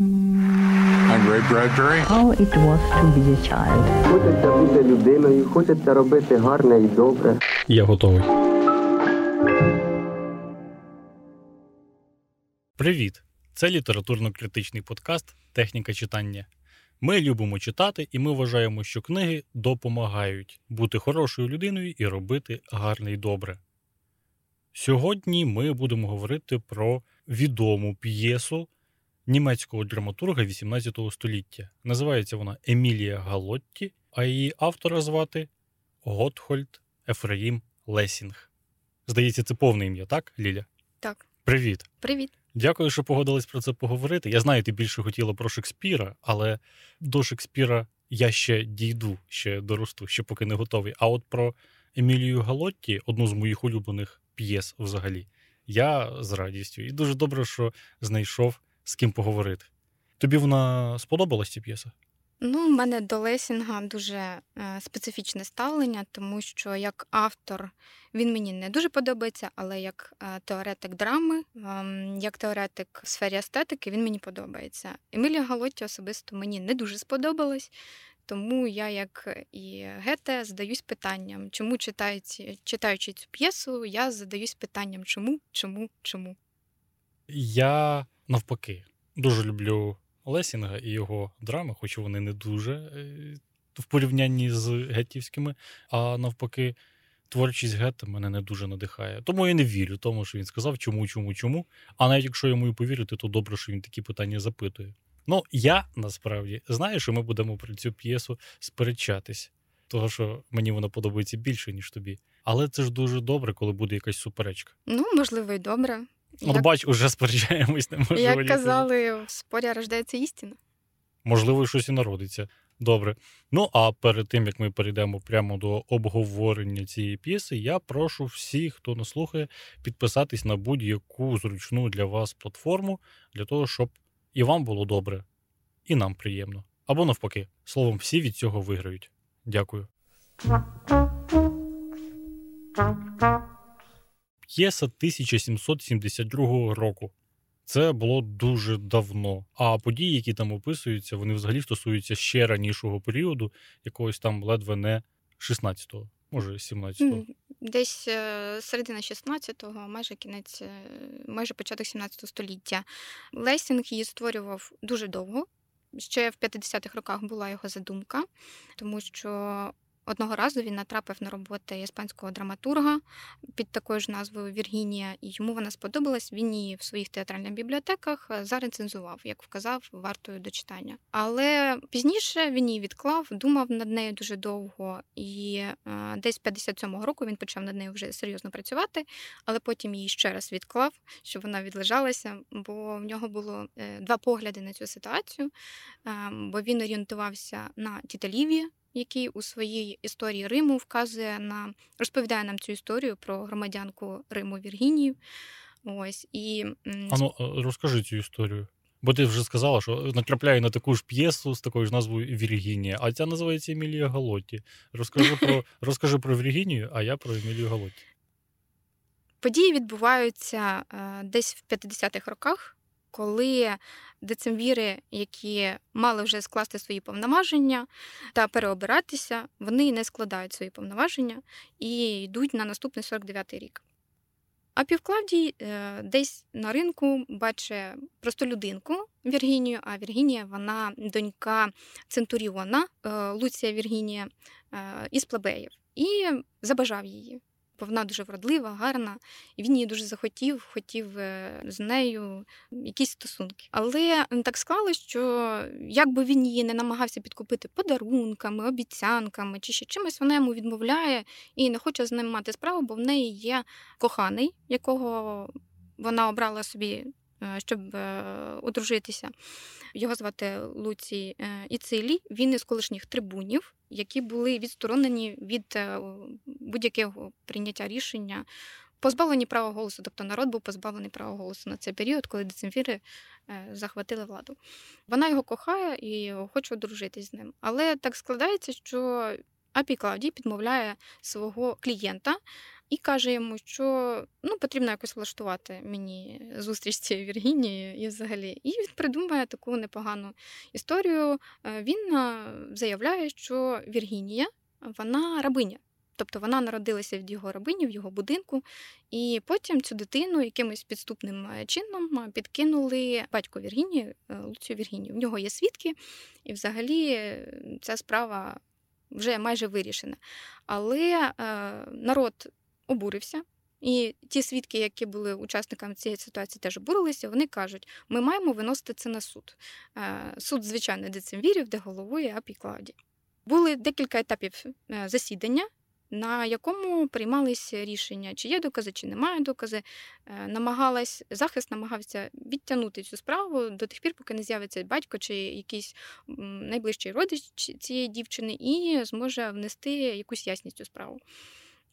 I'm Ray Bradbury. How it was to be a child. Хочеться бути людиною, хочеться робити гарне і добре. Я готовий. Привіт! Це літературно-критичний подкаст Техніка читання. Ми любимо читати, і ми вважаємо, що книги допомагають бути хорошою людиною і робити гарне і добре. Сьогодні ми будемо говорити про відому п'єсу німецького драматурга XVIII століття. Називається вона Емілія Галотті, а її автора звати Готхольд Ефраїм Лесінг. Здається, це повне ім'я, так, Ліля? Так, Привіт. привіт. Дякую, що погодились про це поговорити. Я знаю, ти більше хотіла про Шекспіра, але до Шекспіра я ще дійду, ще доросту, ще поки не готовий. А от про Емілію Галотті, одну з моїх улюблених п'єс взагалі, я з радістю. І дуже добре, що знайшов з ким поговорити. Тобі вона сподобалась ця п'єса? Ну, в мене до Лесінга дуже е, специфічне ставлення, тому що як автор він мені не дуже подобається, але як е, теоретик драми, ем, як теоретик в сфері естетики, він мені подобається. Емілія Галотті особисто мені не дуже сподобалась. Тому я, як і Гете, задаюсь питанням, чому читаючи, читаючи цю п'єсу, я задаюсь питанням, чому, чому, чому. Я навпаки дуже люблю Лесінга і його драми, хоч вони не дуже е, в порівнянні з гетівськими, а навпаки, творчість Гетта мене не дуже надихає. Тому я не вірю тому, що він сказав, чому, чому, чому. А навіть якщо йому і повірити, то добре, що він такі питання запитує. Ну, я насправді знаю, що ми будемо про цю п'єсу сперечатись, того що мені вона подобається більше, ніж тобі. Але це ж дуже добре, коли буде якась суперечка. Ну, можливо, і добре. От Як, бач, уже сперечаємось, не можу. як казали, в спорі рождається істина. Можливо, щось і народиться. Добре. Ну а перед тим як ми перейдемо прямо до обговорення цієї п'єси, я прошу всіх, хто нас слухає, підписатись на будь-яку зручну для вас платформу, для того, щоб і вам було добре, і нам приємно. Або навпаки, словом, всі від цього виграють. Дякую. П'єса 1772 року. Це було дуже давно. А події, які там описуються, вони взагалі стосуються ще ранішого періоду, якогось там ледве не 16-го, може 17-го. Десь е, середина 16-го, майже кінець, е, майже початок 17 століття. Лесінг її створював дуже довго. Ще в 50-х роках була його задумка, тому що одного разу він натрапив на роботи іспанського драматурга під такою ж назвою Віргінія, і йому вона сподобалась. Він її в своїх театральних бібліотеках е, зарецензував, як вказав, вартою до читання. Але пізніше він її відклав, думав над нею дуже довго, і е, десь 57-го року він почав над нею вже серйозно працювати, але потім її ще раз відклав, щоб вона відлежалася, бо в нього було е, два погляди на цю ситуацію. Е, бо він орієнтувався на Тіта Лівія, який у своїй історії Риму вказує на розповідає нам цю історію про громадянку Риму Віргінію. Ось і м, Ану, е, розкажи цю історію. Бо ти вже сказала, що натрапляє на таку ж п'єсу з такою ж назвою Віргінія, а ця називається Емілія Галотті. Розкажи про, розкажи про Віргінію, а я про Емілію Галотті. Події відбуваються е, десь в 50-х роках, коли децимвіри, які мали вже скласти свої повноваження та переобиратися, вони не складають свої повноваження і йдуть на наступний 49-й рік. А Півклавдій е, десь на ринку бачить просто людинку Віргінію, а Віргінія вона донька Центуріона е, Луція Віргінія е, із плебеїв, і забажав її бо вона дуже вродлива, гарна, і він її дуже захотів, хотів е, з нею якісь стосунки. Але так склалось, що якби він її не намагався підкупити подарунками, обіцянками чи ще чимось, вона йому відмовляє і не хоче з ним мати справу, бо в неї є коханий, якого вона обрала собі. Е, Щоб е, одружитися, його звати Луцій е, Іцилій. Він із колишніх трибунів, які були відсторонені від будь-якого прийняття рішення, позбавлені права голосу. Тобто народ був позбавлений права голосу на цей період, коли децимвіри е, захватили владу. Вона його кохає і хоче одружитись з ним. Але так складається, що Апій Клавдій підмовляє свого клієнта і каже йому, що ну, потрібно якось влаштувати мені зустріч з цією Віргінією і взагалі. І він придумає таку непогану історію. Е, Він е, заявляє, що Віргінія вона рабиня. Тобто вона народилася від його рабині в його будинку, і потім цю дитину якимось підступним е, чином підкинули батько Віргінії, е, Луцію Віргінію. В нього є свідки, і взагалі ця справа вже майже вирішена. Але народ обурився. І ті свідки, які були учасниками цієї ситуації, теж обурилися. Вони кажуть, ми маємо виносити це на суд. Е, Суд, звичайно, децимвірів, де головує Апій Клавдій. Були декілька етапів е, засідання, на якому приймалися рішення, чи є докази, чи немає докази. Е, Намагалась захист намагався відтягнути цю справу до тих пір, поки не з'явиться батько чи якийсь найближчий родич цієї дівчини і зможе внести якусь ясність у справу.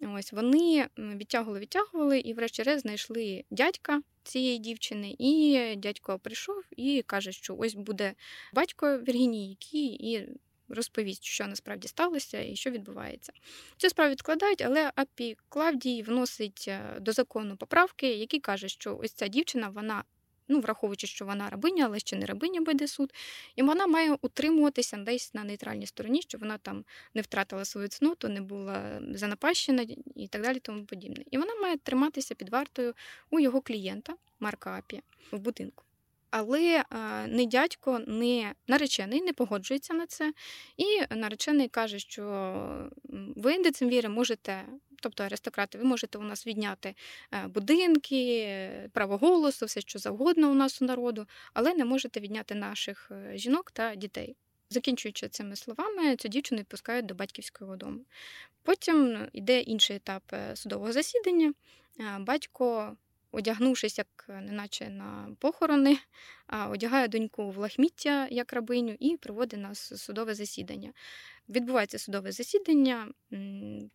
Ось вони відтягували, відтягували, і врешті-решт знайшли дядька цієї дівчини. І дядько прийшов і каже, що ось буде батько Віргінії, який і розповість, що насправді сталося і що відбувається. Цю справу відкладають, але Апі Клавдій вносить е, до закону поправки, які каже, що ось ця дівчина, вона. Ну, враховуючи, що вона рабиня, але ще не рабиня буде суд, і вона має утримуватися десь на нейтральній стороні, щоб вона там не втратила свою цноту, не була занапащена і так далі, тому подібне. І вона має триматися під вартою у його клієнта Марка Апі в будинку. Але е, ні дядько, ні наречений не погоджується на це. І наречений каже, що ви, децимвіри, можете, тобто аристократи, ви можете у нас відняти е, будинки, е, право голосу, все що завгодно у нас у народу, але не можете відняти наших е, жінок та дітей. Закінчуючи цими словами, цю дівчину відпускають до батьківського дому. Потім йде інший етап судового засідання. Батько, одягнувшись, як е, неначе на похорони, одягає доньку в лахміття як рабиню і приводить нас судове засідання. Відбувається судове засідання.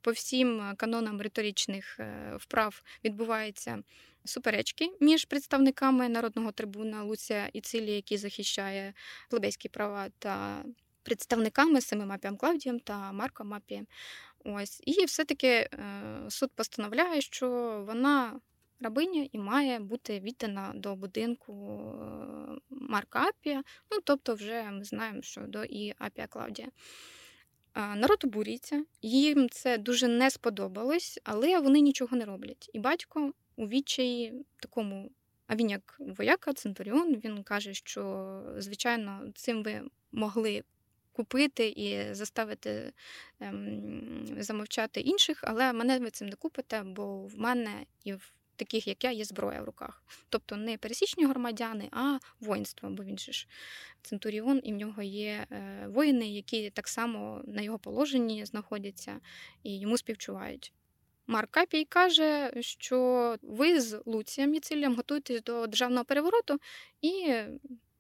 По всім канонам риторичних е, вправ відбуваються суперечки між представниками народного трибуна Луція і Цилі, який захищає плебейські права, та представниками самим Апієм Клавдієм та Марком Апієм. Ось. І все-таки е, суд постановляє, що вона рабиня і має бути віддана до будинку е, Марка Апія. Ну, тобто, вже ми знаємо, що до і Апія Клавдія. Народ обурюється, їм це дуже не сподобалось, але вони нічого не роблять. І батько у відчаї такому, а він як вояка, центуріон, він каже, що звичайно цим ви могли купити і заставити ем, замовчати інших, але мене ви цим не купите, бо в мене і в таких, як я, є зброя в руках. Тобто не пересічні громадяни, а воїнство, бо він же ж центуріон, і в нього є е, воїни, які так само на його положенні знаходяться і йому співчувають. Марк Капій каже, що ви з Луцієм Міцилієм готуєтесь до державного перевороту і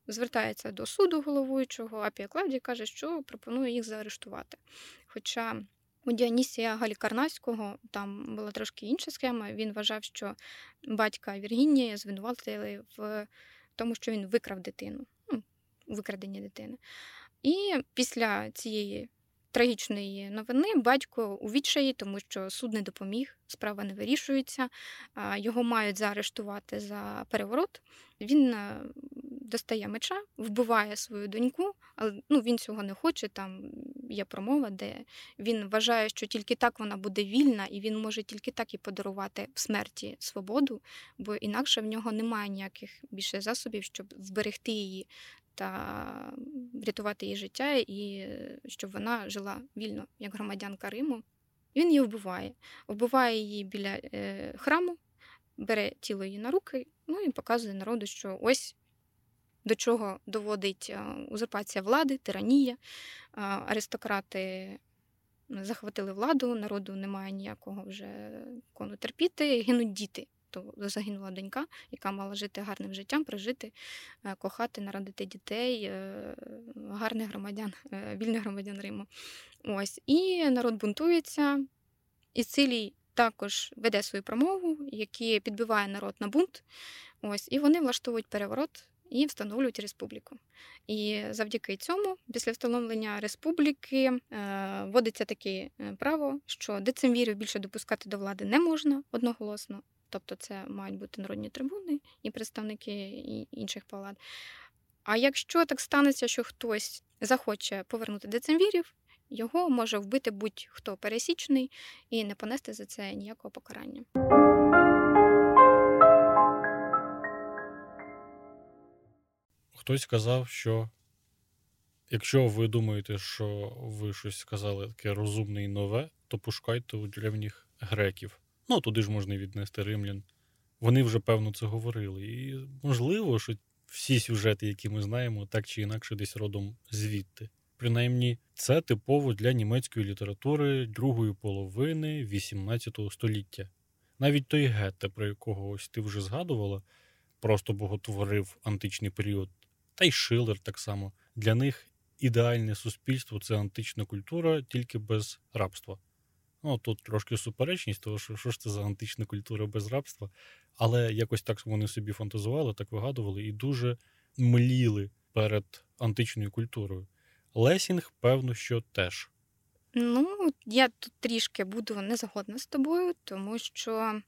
звертається до суду головуючого. Апія Клавдій каже, що пропонує їх заарештувати. Хоча у Діонісія Галікарнаського там була трошки інша схема. Він вважав, що батька Віргінія звинуватили в тому, що він викрав дитину, ну, у викраденні дитини. І після цієї трагічної новини батько у відчаї, тому що суд не допоміг, справа не вирішується, його мають заарештувати за переворот. Він е, достає меча, вбиває свою доньку, але ну, він цього не хоче. Там є промова, де він вважає, що тільки так вона буде вільна, і він може тільки так і подарувати в смерті свободу, бо інакше в нього немає ніяких більше засобів, щоб вберегти її та врятувати її життя, і щоб вона жила вільно як громадянка Риму. Він її вбиває, вбиває її біля е, храму, бере тіло її на руки, ну і показує народу, що ось до чого доводить е, узурпація влади, тиранія. Е, Аристократи захватили владу, народу немає ніякого вже кону терпіти, гинуть діти. То загинула донька, яка мала жити гарним життям, прожити, е, кохати, народити дітей, гарних громадян, вільних громадян Риму. Ось. І народ бунтується, і Цилій також веде свою промову, який підбиває народ на бунт. Ось, і вони влаштовують переворот і встановлюють республіку. І завдяки цьому, після встановлення республіки, е, вводиться таке е, право, що децимвірів більше допускати до влади не можна одноголосно. Тобто це мають бути народні трибуни і представники інших палат. А якщо так станеться, що хтось захоче повернути децимвірів, його може вбити будь-хто пересічний і не понести за це ніякого покарання. Хтось сказав, що якщо ви думаєте, що ви щось сказали таке розумне і нове, то пошукайте у древніх греків. Ну, туди ж можна віднести римлян. Вони вже певно це говорили. І можливо, що всі сюжети, які ми знаємо, так чи інакше десь родом звідти. Принаймні, це типово для німецької літератури другої половини XVIII століття. Навіть той Гетте, про якого ось ти вже згадувала, просто боготворив античний період, та й Шилер так само. Для них ідеальне суспільство це антична культура, тільки без рабства. Ну, тут трошки суперечність, тому що що ж це за антична культура без рабства. Але якось так вони собі фантазували, так вигадували і дуже мліли перед античною культурою. Лесінг, певно, що теж. Ну, я тут трішки буду не згодна з тобою, тому що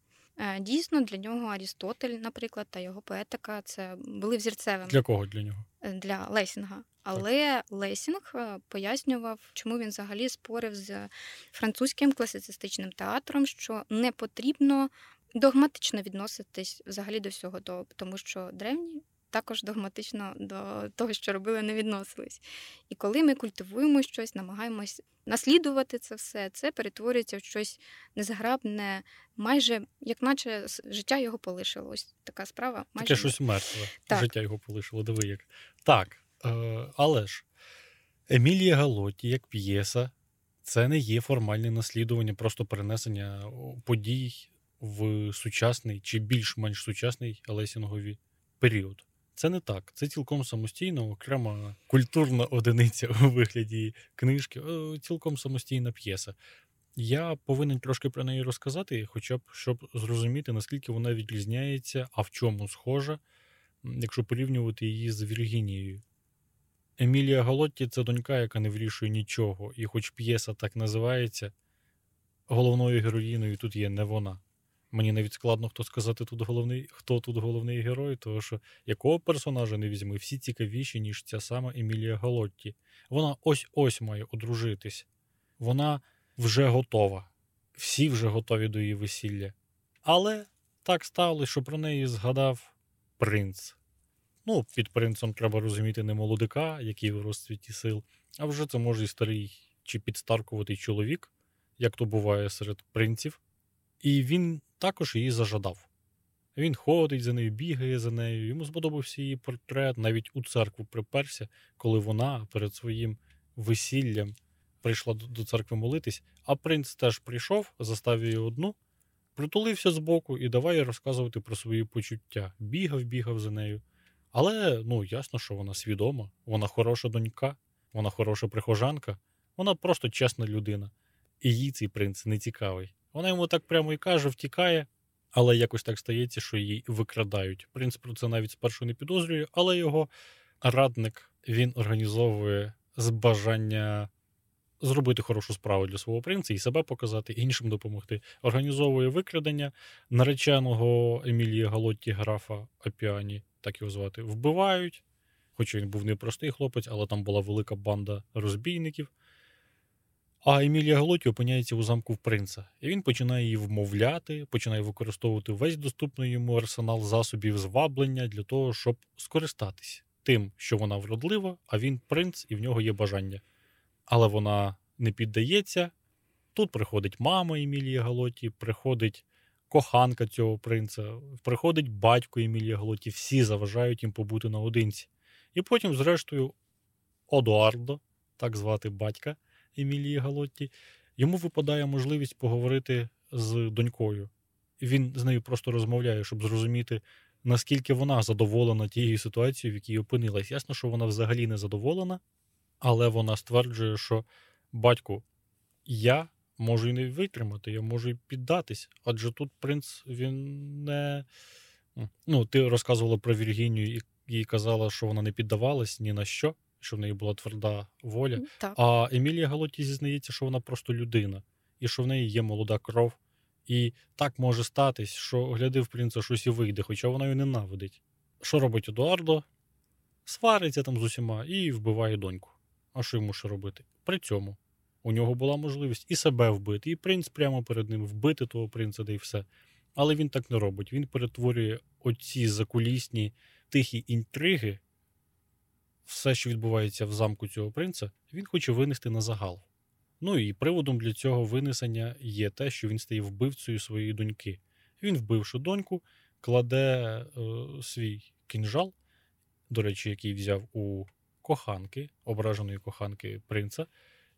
дійсно для нього Арістотель, наприклад, та його поетика це були взірцевими Для кого для нього? е, для Лесінга. Але Лесінг е, пояснював, чому він взагалі спорив з французьким класицистичним театром, що не потрібно догматично відноситись взагалі до всього того, тому що древні також догматично до того, що робили, не відносились. І коли ми культивуємо щось, намагаємось наслідувати це все, це перетворюється в щось незграбне, майже як наче життя його полишило. Ось така справа. Майже Таке щось мертве. Так. Життя його полишило, диви як. Так, е, але ж Емілія Галоті як п'єса це не є формальне наслідування, просто перенесення подій в сучасний чи більш-менш сучасний Лесінгові період. Це не так. Це цілком самостійно, окрема культурна одиниця у вигляді книжки, е, цілком самостійна п'єса. Я повинен трошки про неї розказати, хоча б щоб зрозуміти, наскільки вона відрізняється, а в чому схожа, якщо порівнювати її з Віргінією. Емілія Галотті це донька, яка не вирішує нічого, і хоч п'єса так називається, головною героїною тут є не вона. Мені навіть складно хто сказати тут головний, хто тут головний герой, тому що якого персонажа не візьми, всі цікавіші, ніж ця сама Емілія Галотті. Вона ось-ось має одружитись. Вона вже готова. Всі вже готові до її весілля. Але так сталося, що про неї згадав принц. Ну, під принцем треба розуміти не молодика, який в розцвіті сил, а вже це може і старий чи підстаркуватий чоловік, як то буває серед принців. І він також її зажадав. Він ходить за нею, бігає за нею. Йому сподобався її портрет, навіть у церкву приперся, коли вона перед своїм весіллям прийшла до- церкви молитись, а принц теж прийшов, застав її одну, притулився збоку і давай розказувати про свої почуття. Бігав, бігав за нею. Але ну ясно, що вона свідома, вона хороша донька, вона хороша прихожанка, вона просто чесна людина. І їй цей принц не цікавий. Вона йому так прямо і каже, втікає, але якось так стається, що її викрадають. Принц про це навіть спершу не підозрює, але його радник він організовує з бажання зробити хорошу справу для свого принца і себе показати, іншим допомогти. Організовує викрадення нареченого Емілії Галотті графа Апіані, так його звати, вбивають. Хоч він був не простий хлопець, але там була велика банда розбійників. А Емілія Галоті опиняється у замку в принца, і він починає її вмовляти, починає використовувати весь доступний йому арсенал засобів зваблення для того, щоб скористатись тим, що вона вродлива, а він принц, і в нього є бажання. Але вона не піддається. Тут приходить мама Емілії Галоті, приходить коханка цього принца, приходить батько Емілії Галоті, всі заважають їм побути наодинці. І потім, зрештою, Одуардо, так звати батька Емілії Галотті, йому випадає можливість поговорити з донькою. Він з нею просто розмовляє, щоб зрозуміти, наскільки вона задоволена тією ситуацією, в якій опинилась. Ясно, що вона взагалі не задоволена, але вона стверджує, що батьку, я можу і не витримати, я можу і піддатись. Адже тут принц він не. Ну, ти розказувала про Віргінію і їй казала, що вона не піддавалась ні на що, що в неї була тверда воля. Так. А Емілія Галоті зізнається, що вона просто людина, і що в неї є молода кров. І так може статись, що гляди в принца щось і вийде, хоча вона його ненавидить. Що робить Едуардо? Свариться там з усіма і вбиває доньку. А що йому ще робити? При цьому у нього була можливість і себе вбити, і принц прямо перед ним вбити того принца, де й все. Але він так не робить. Він перетворює оці закулісні тихі інтриги, все, що відбувається в замку цього принца, він хоче винести на загал. Ну і приводом для цього винесення є те, що він стає вбивцею своєї доньки. Він, вбивши доньку, кладе е, свій кінжал, до речі, який взяв у коханки, ображеної коханки принца,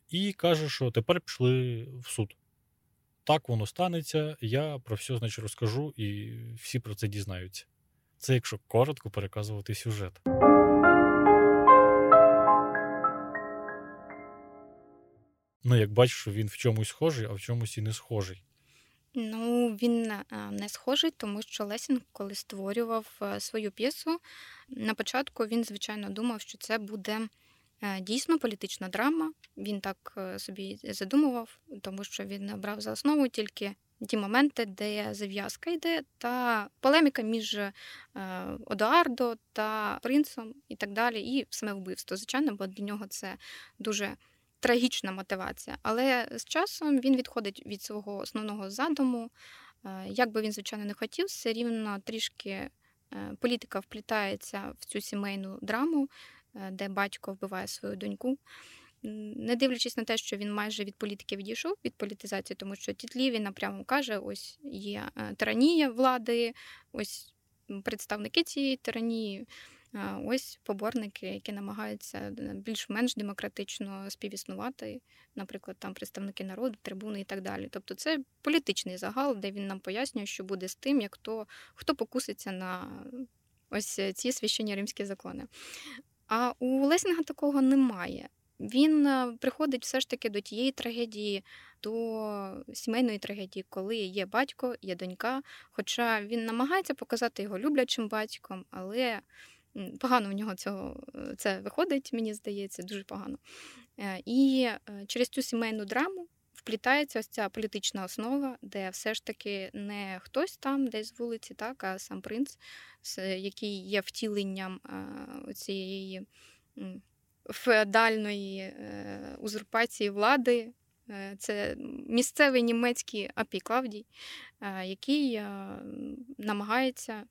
і каже, що тепер пішли в суд. Так воно станеться, я про все, значить, розкажу, і всі про це дізнаються. Це якщо коротко переказувати сюжет. Ну, як бачиш, він в чомусь схожий, а в чомусь і не схожий. Ну, він е, не схожий, тому що Лесінг, коли створював е, свою п'єсу, на початку він, звичайно, думав, що це буде е, дійсно політична драма. Він так собі задумував, тому що він брав за основу тільки ті моменти, де зав'язка йде, та полеміка між Одоардо та принцем і так далі, і саме вбивство, звичайно, бо для нього це дуже трагічна мотивація. Але з часом він відходить від свого основного задуму. Е, Як би він, звичайно, не хотів, все рівно трішки е, політика вплітається в цю сімейну драму, е, де батько вбиває свою доньку. Не дивлячись на те, що він майже від політики відійшов від політизації, тому що Тітлі він напряму каже: ось є тиранія влади, ось представники цієї тиранії. Ось поборники, які намагаються е, більш-менш демократично співіснувати, наприклад, там представники народу, трибуни і так далі. Тобто це політичний загал, де він нам пояснює, що буде з тим, як то хто покуситься на ось ці священні римські закони. А у Лесінга такого немає. Він е, приходить все ж таки до тієї трагедії, до сімейної трагедії, коли є батько, є донька. Хоча він намагається показати його люблячим батьком, але погано в нього цього е, це виходить, мені здається, дуже погано. Е, І е, через цю сімейну драму вплітається ось ця політична основа, де все ж таки не хтось там, десь з вулиці, так, а сам принц, який є втіленням цієї феодальної узурпації влади. Це місцевий німецький Апій Клавдій, який намагається.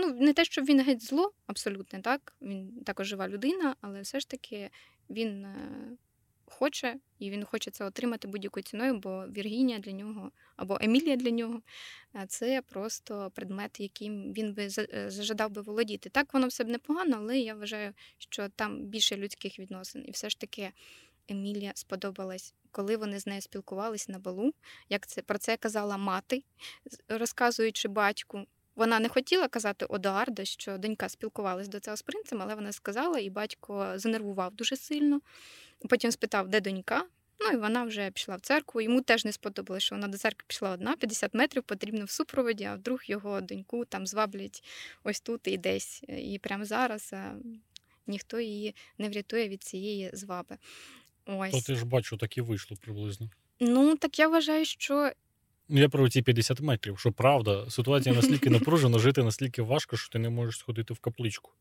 Ну, не те, щоб він геть зло, абсолютно так. Він також жива людина, але все ж таки він е, хоче, і він хоче це отримати будь-якою ціною, бо Віргінія для нього або Емілія для нього е, це просто предмет, яким він би е, зажадав би володіти. Так воно все б непогано, але я вважаю, що там більше людських відносин. І все ж таки Емілія сподобалась, коли вони з нею спілкувались на балу. Як це про це казала мати, розказуючи батьку. Вона не хотіла казати Одоардо, що донька спілкувалась до цього з принцем, але вона сказала, і батько занервував дуже сильно. Потім спитав, де донька. Ну і вона вже пішла в церкву. Йому теж не сподобалося, що вона до церкви пішла одна, 50 метрів потрібно в супроводі, а вдруг його доньку там зваблять ось тут і десь. І прямо зараз ніхто її не врятує від цієї зваби. Ось. То ти ж бачу, так і вийшло приблизно. Ну, так я вважаю, що я про ці 50 метрів, що правда, ситуація настільки напружена, жити настільки важко, що ти не можеш сходити в капличку.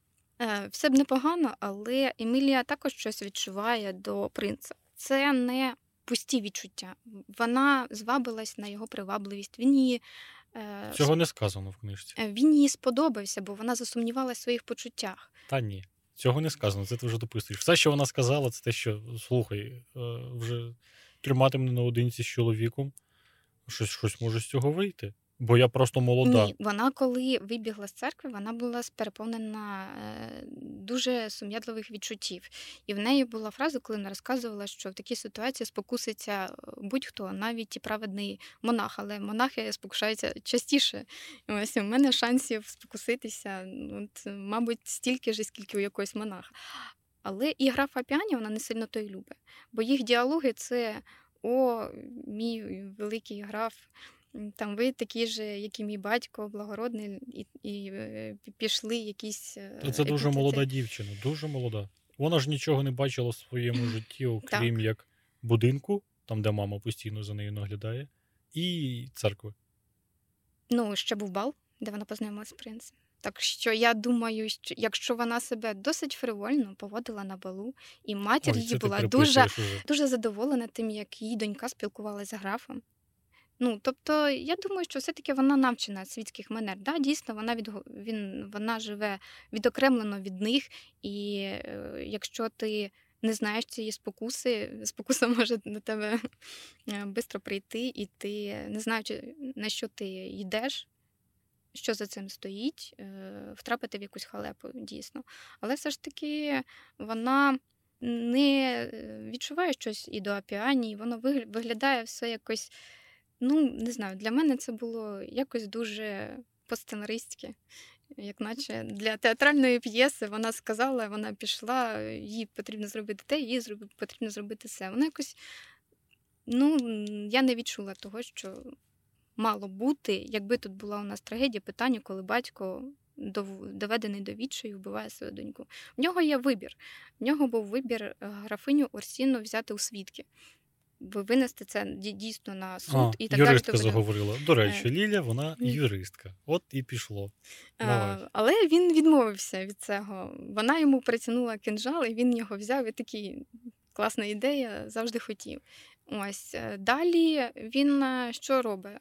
Е, Все б непогано, але Емілія також щось відчуває до принца. Це не пусті відчуття. Вона звабилась на його привабливість. Він її, е, Цього не сказано в книжці. е, він їй сподобався, бо вона засумнівалася в своїх почуттях. Та ні. Цього не сказано, це ти вже дописуєш. Все, що вона сказала, це те, що слухай, вже тримати мене наодинці з чоловіком. Щось, щось може з цього вийти. Бо я просто молода. Ні, вона, коли вибігла з церкви, вона була переповнена е, дуже сум'ятливих відчуттів. І в неї була фраза, коли вона розказувала, що в такій ситуації спокуситься е, будь-хто, навіть і праведний монах, але монахи спокушаються частіше. І ось у мене шансів спокуситися, ну, от, мабуть, стільки ж, скільки у якогось монаха. Але і графа Піані вона не сильно то любить, бо їх діалоги це о, мій великий граф, там ви такі ж, як і мій батько, благородний, і, і е, пішли якісь. е, Це дуже молода дівчина, дуже молода. Вона ж нічого не бачила в своєму житті, окрім як будинку, там, де мама постійно за нею наглядає, і церкви. Ну, ще був бал, де вона познайомилася з принцем. Так що я думаю, що якщо вона себе досить фривольно поводила на балу, і матір Ой, її була дуже, дуже задоволена тим, як її донька спілкувалася з графом. Ну, тобто, я думаю, що все-таки вона навчена світських манер. Да, дійсно, вона від він, вона живе відокремлено від них, і е, якщо ти не знаєш цієї спокуси, спокуса може до тебе швидко прийти, і ти не знаючи, на що ти йдеш, що за цим стоїть, е, втрапити в якусь халепу, дійсно. Але все ж таки вона не відчуває щось і до і воно виглядає все якось. Ну, не знаю, для мене це було якось дуже по-сценаристськи. Як наче для театральної п'єси вона сказала, вона пішла, їй потрібно зробити те, їй потрібно зробити це. Вона якось, ну, я не відчула того, що мало бути, якби тут була у нас трагедія, питання, коли батько доведений до відчаю, вбиває свою доньку. В нього є вибір. В нього був вибір е, графиню Орсіну взяти у свідки. Винести це дійсно на суд А, і так далі. юристка тому заговорила. До речі, Е, Ліля, вона юристка. От і пішло. А, але він відмовився від цього. Вона йому притягнула кинжал, і він його взяв. І такий класна ідея, завжди хотів. Ось е, далі він е, що робить?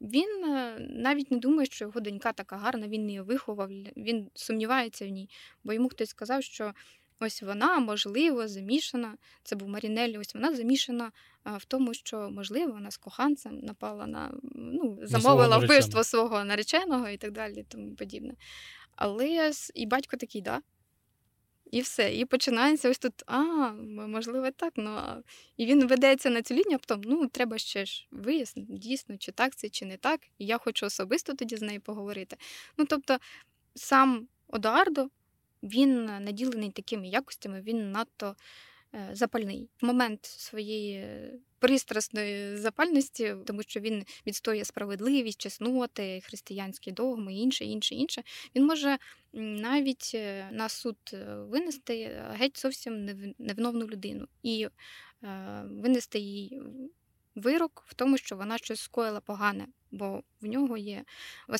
Він е, навіть не думає, що його донька така гарна, він її виховав, він сумнівається в ній, бо йому хтось сказав, що ось вона, можливо, замішана. Це був Марінелі, ось вона замішана в тому, що, можливо, вона з коханцем напала на ну, замовила вбивство свого нареченого і так далі, тому подібне. Але і батько такий, да. І все. І починається ось тут, а, можливо, так. Ну, а... І він ведеться на цю лінію, а потім, ну, треба ще ж вияснити, дійсно, чи так це, чи не так. І я хочу особисто тоді з нею поговорити. Ну, тобто, сам Одуардо, він наділений такими якостями, він надто е, запальний. В момент своєї е, пристрасної запальності, тому що він відстоює справедливість, чесноти, християнські догми, інше, інше, інше. Він може навіть е, на суд е, винести геть зовсім нев- невиновну людину і е, винести їй вирок в тому, що вона щось скоїла погане, бо в нього є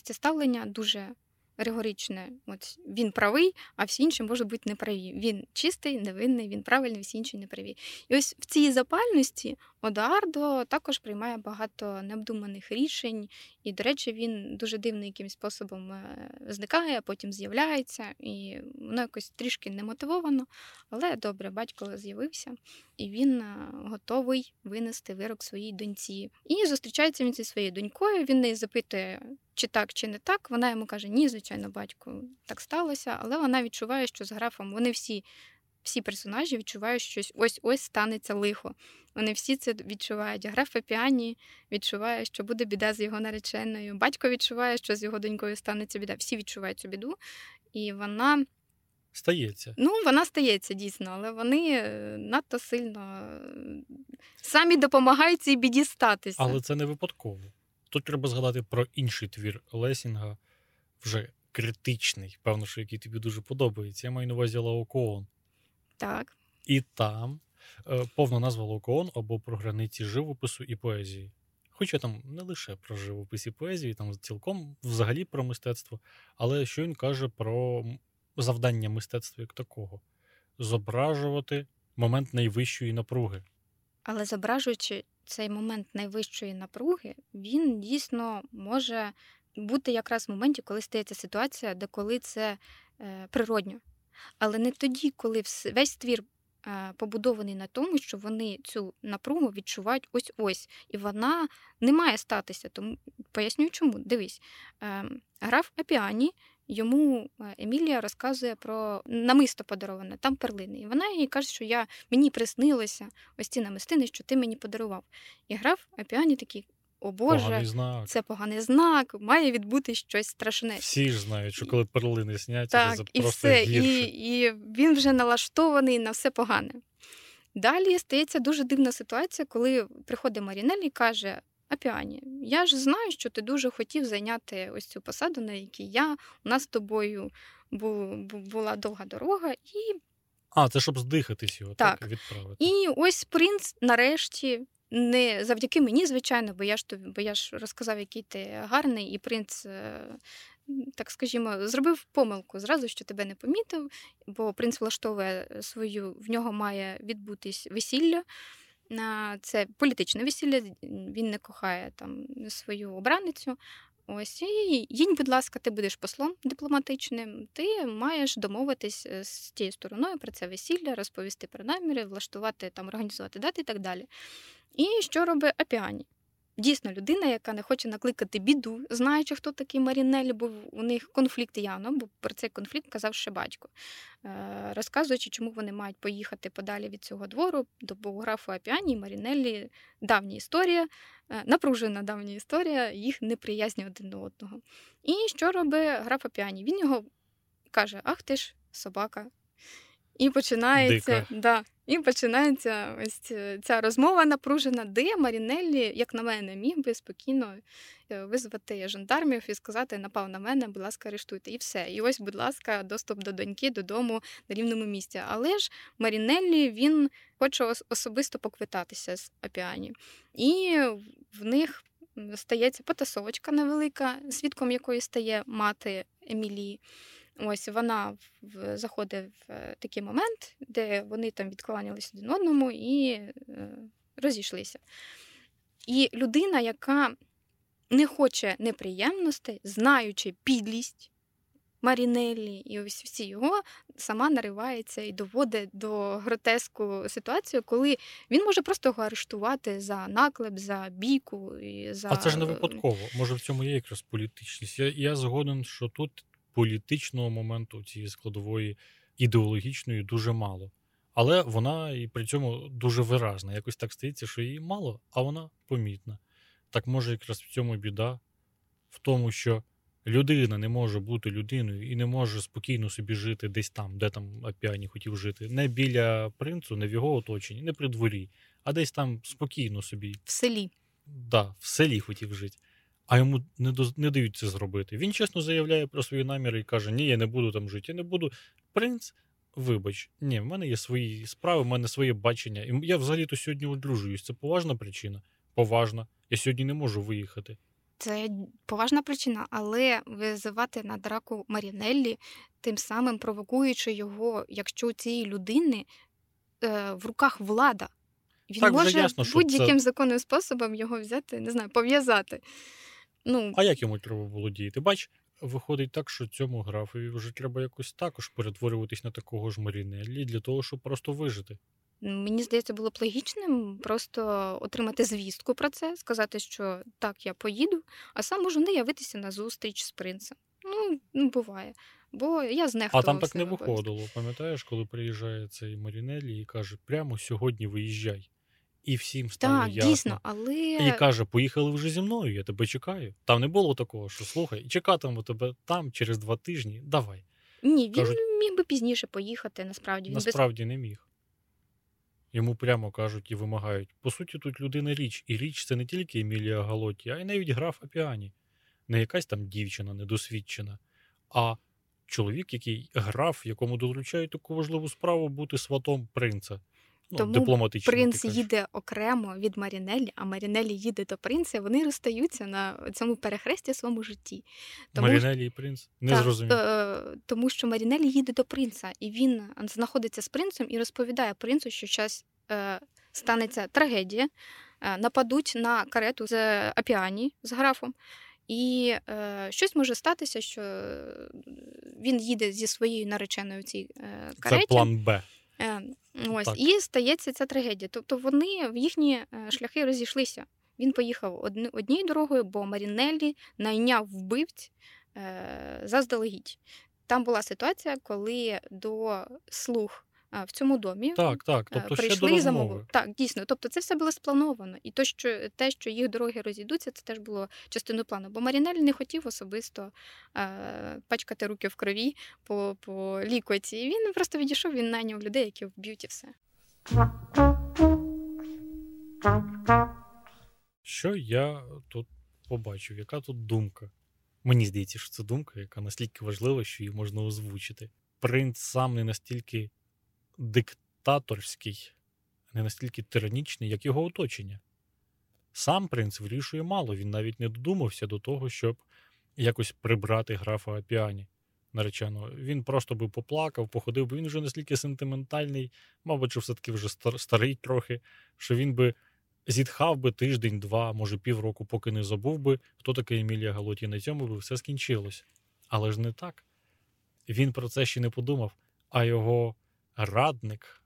ставлення дуже ригоричне. От він правий, а всі інші можуть бути неправі. Він чистий, невинний, він правильний, всі інші неправі. І ось в цій запальності Одоардо також приймає багато необдуманих рішень, і, до речі, він дуже дивним якимось способом е, зникає, а потім з'являється, і воно якось трішки немотивовано, але добре, батько з'явився, і він е, готовий винести вирок своїй доньці. І зустрічається він зі своєю донькою. Він неї запитує, чи так, чи не так. Вона йому каже: Ні, звичайно, батько, так сталося, але вона відчуває, що з графом вони всі. Всі персонажі відчувають, що ось ось станеться лихо. Вони всі це відчувають. Граф Піані відчуває, що буде біда з його нареченою. Батько відчуває, що з його донькою станеться біда. Всі відчувають цю біду, і вона Стається. Ну, вона стається дійсно, але вони е, надто сильно е, самі допомагають цій біді статися. Але це не випадково. Тут треба згадати про інший твір Лесінга, вже критичний, певно, що який тобі дуже подобається. Я маю на увазі Лаокоон. Так. І там повна назва Лаокоон або про границі живопису і поезії. Хоча там не лише про живопис і поезію, там цілком взагалі про мистецтво, але що він каже про завдання мистецтва як такого: зображувати момент найвищої напруги. Але зображуючи цей момент найвищої напруги, він дійсно може бути якраз в моменті, коли стається ситуація, де коли це е, природньо. Але не тоді, коли весь твір е, побудований на тому, що вони цю напругу відчувають ось-ось, і вона не має статися. Тому поясню, чому. Дивись, е, граф Апіані. Йому е, Емілія розказує про намисто подароване, там перлини. І вона їй каже, що я, мені приснилося ось ці намистини, що ти мені подарував. І граф Апіані такий: о Боже, Поганий знак. це поганий знак, має відбути щось страшне. Всі ж знають, що коли перлини сняться, Так, це і просто все. гірше. І, і він вже налаштований на все погане. Далі стається дуже дивна ситуація, коли приходить Марінель і каже: Апіані, я ж знаю, що ти дуже хотів зайняти ось цю посаду, на якій я. У нас з тобою бу- бу- була довга дорога, і А, це щоб здихатись його, так, Так. відправити. І ось принц нарешті. Не завдяки мені, звичайно, бо я ж тобі, бо я ж розказав, який ти гарний, і принц, е, так скажімо, зробив помилку зразу, що тебе не помітив, бо принц влаштовує свою, в нього має відбутись весілля. на Це політичне весілля, він не кохає там свою обраницю. Ось і їдь, будь ласка, ти будеш послом дипломатичним. Ти маєш домовитись е, з тією стороною про це весілля, розповісти про наміри, влаштувати там, організувати дати і так далі. І що робить Апіані? Дійсно, людина, яка не хоче накликати біду, знаючи, хто такий Марінелі, бо у них конфлікт явно, бо про цей конфлікт казав ще батько, Е, розказуючи, чому вони мають поїхати подалі від цього двору до богографу Апіані і Марінеллі. Давня історія, е, напружена давня історія, їх неприязні один до одного. І що робить граф Апіані? Він його каже: Ах ти ж собака. І починається, Дика. да, і починається ось ця розмова напружена, де Марінеллі, як на мене, міг би спокійно е, визвати жандармів і сказати: напав на мене, будь ласка, арештуйте. І все. І ось, будь ласка, доступ до доньки додому на рівному місці. Але ж Марінеллі він хоче особисто поквитатися з Апіані. І в них стається потасовочка невелика, свідком якої стає мати Емілії. Ось вона в, заходить в е, такий момент, де вони там відкланялись один одному і е, розійшлися. І людина, яка не хоче неприємностей, знаючи підлість Марінеллі і ось всі його, сама наривається і доводить до гротеску ситуацію, коли він може просто його арештувати за наклеп, за бійку і за А це ж не випадково. Може, в цьому є якраз політичність. Я, я згоден, що тут політичного моменту цієї складової ідеологічної дуже мало. Але вона і при цьому дуже виразна. Якось так стається, що її мало, а вона помітна. Так може, якраз в цьому біда, в тому, що людина не може бути людиною і не може спокійно собі жити десь там, де там Апіані хотів жити. Не біля принцу, не в його оточенні, не при дворі, а десь там спокійно собі в селі. да, в селі хотів жити, а йому не, доз- не дають це зробити. Він чесно заявляє про свої наміри і каже: Ні, я не буду там жити, я не буду. Принц, вибач, ні, в мене є свої справи, в мене своє бачення. І я взагалі-то сьогодні одружуюсь. Це поважна причина? Поважна. Я сьогодні не можу виїхати. Це поважна причина, але визивати на драку Марінеллі, тим самим провокуючи його, якщо у цієї людини е, в руках влада. Він Так, може ясно, будь-яким це- законним способом його взяти, не знаю, пов'язати. Ну, А як йому треба було діяти? Бач, виходить так, що цьому графові вже треба якось також перетворюватись на такого ж Марінеллі для того, щоб просто вижити. Мені здається, було б логічним просто отримати звістку про це, сказати, що так, я поїду, а сам можу не явитися на зустріч з принцем. Ну, ну буває. Бо я А там так не виходило. Пам'ятаєш, коли приїжджає цей Марінеллі і каже, прямо сьогодні виїжджай. І всім стало Так, ясно. дійсно, але І каже: поїхали вже зі мною, я тебе чекаю. Там не було такого, що слухай, чекатиму тебе там через два тижні. Давай. ні, він кажуть- міг би пізніше поїхати, насправді. Він без... Насправді не міг. Йому прямо кажуть і вимагають. По суті, тут людина річ, і річ це не тільки Емілія Галоті, а й навіть граф Апіані. Не якась там дівчина недосвідчена, а чоловік, який граф, якому доручають таку важливу справу бути сватом принца. Ну, Тому дипломатично. Принц їде окремо від Марінеллі, а Марінеллі їде до принца. Вони розстаються на цьому перехресті своєму житті. Тому, Марінелі і принц? Не Так, зрозумів. е, тому що Марінелі їде до принца, і він знаходиться з принцем і розповідає принцу, що зараз е, станеться трагедія, е, нападуть на карету з Апіані з графом. І е, щось може статися, що е, він їде зі своєю нареченою в цій е, Це план Б. Е, Ось Так. і стається ця трагедія. Тобто вони в їхні е, шляхи розійшлися. Він поїхав однією дорогою, бо Марінеллі найняв вбивць е, заздалегідь. Там була ситуація, коли до слуг в цьому домі Так, так. Тобто ще до прийшли замовили. Так, дійсно. Тобто це все було сплановано. І то, що те, що їх дороги розійдуться, це теж було частиною плану. Бо Марінель не хотів особисто пачкати руки в крові по, по лікоті. І Він просто відійшов, він найняв людей, які вб'ють і все. Що я тут побачив? Яка тут думка? Мені здається, що це думка, яка настільки важлива, що її можна озвучити. Принц сам не настільки диктаторський, не настільки тиранічний, як його оточення. Сам принц вирішує мало, він навіть не додумався до того, щоб якось прибрати графа Апіані нареченого. Він просто би поплакав, походив, бо він вже настільки сентиментальний, мабуть, що все-таки вже старий трохи, що він би зітхав би тиждень-два, може півроку, поки не забув би, хто такий Емілія Галоті. На цьому би все скінчилось. Але ж не так. Він про це ще не подумав, а його радник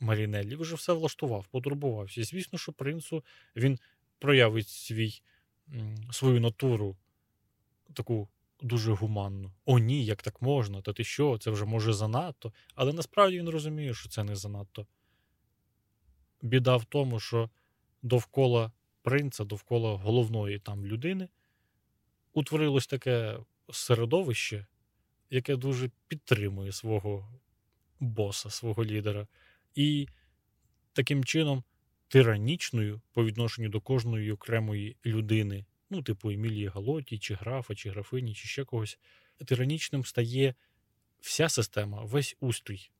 Марінеллі вже все влаштував, потурбувався. І звісно, що принцу він проявить свій, свою натуру таку дуже гуманну. О, ні, як так можна? Та ти що? Це вже може занадто. Але насправді він розуміє, що це не занадто. Біда в тому, що довкола принца, довкола головної там людини утворилось таке середовище, яке дуже підтримує свого боса, свого лідера. І таким чином тиранічною по відношенню до кожної окремої людини, ну, типу Емілії Галоті, чи графа, чи графині, чи ще когось, тиранічним стає вся система, весь устрій.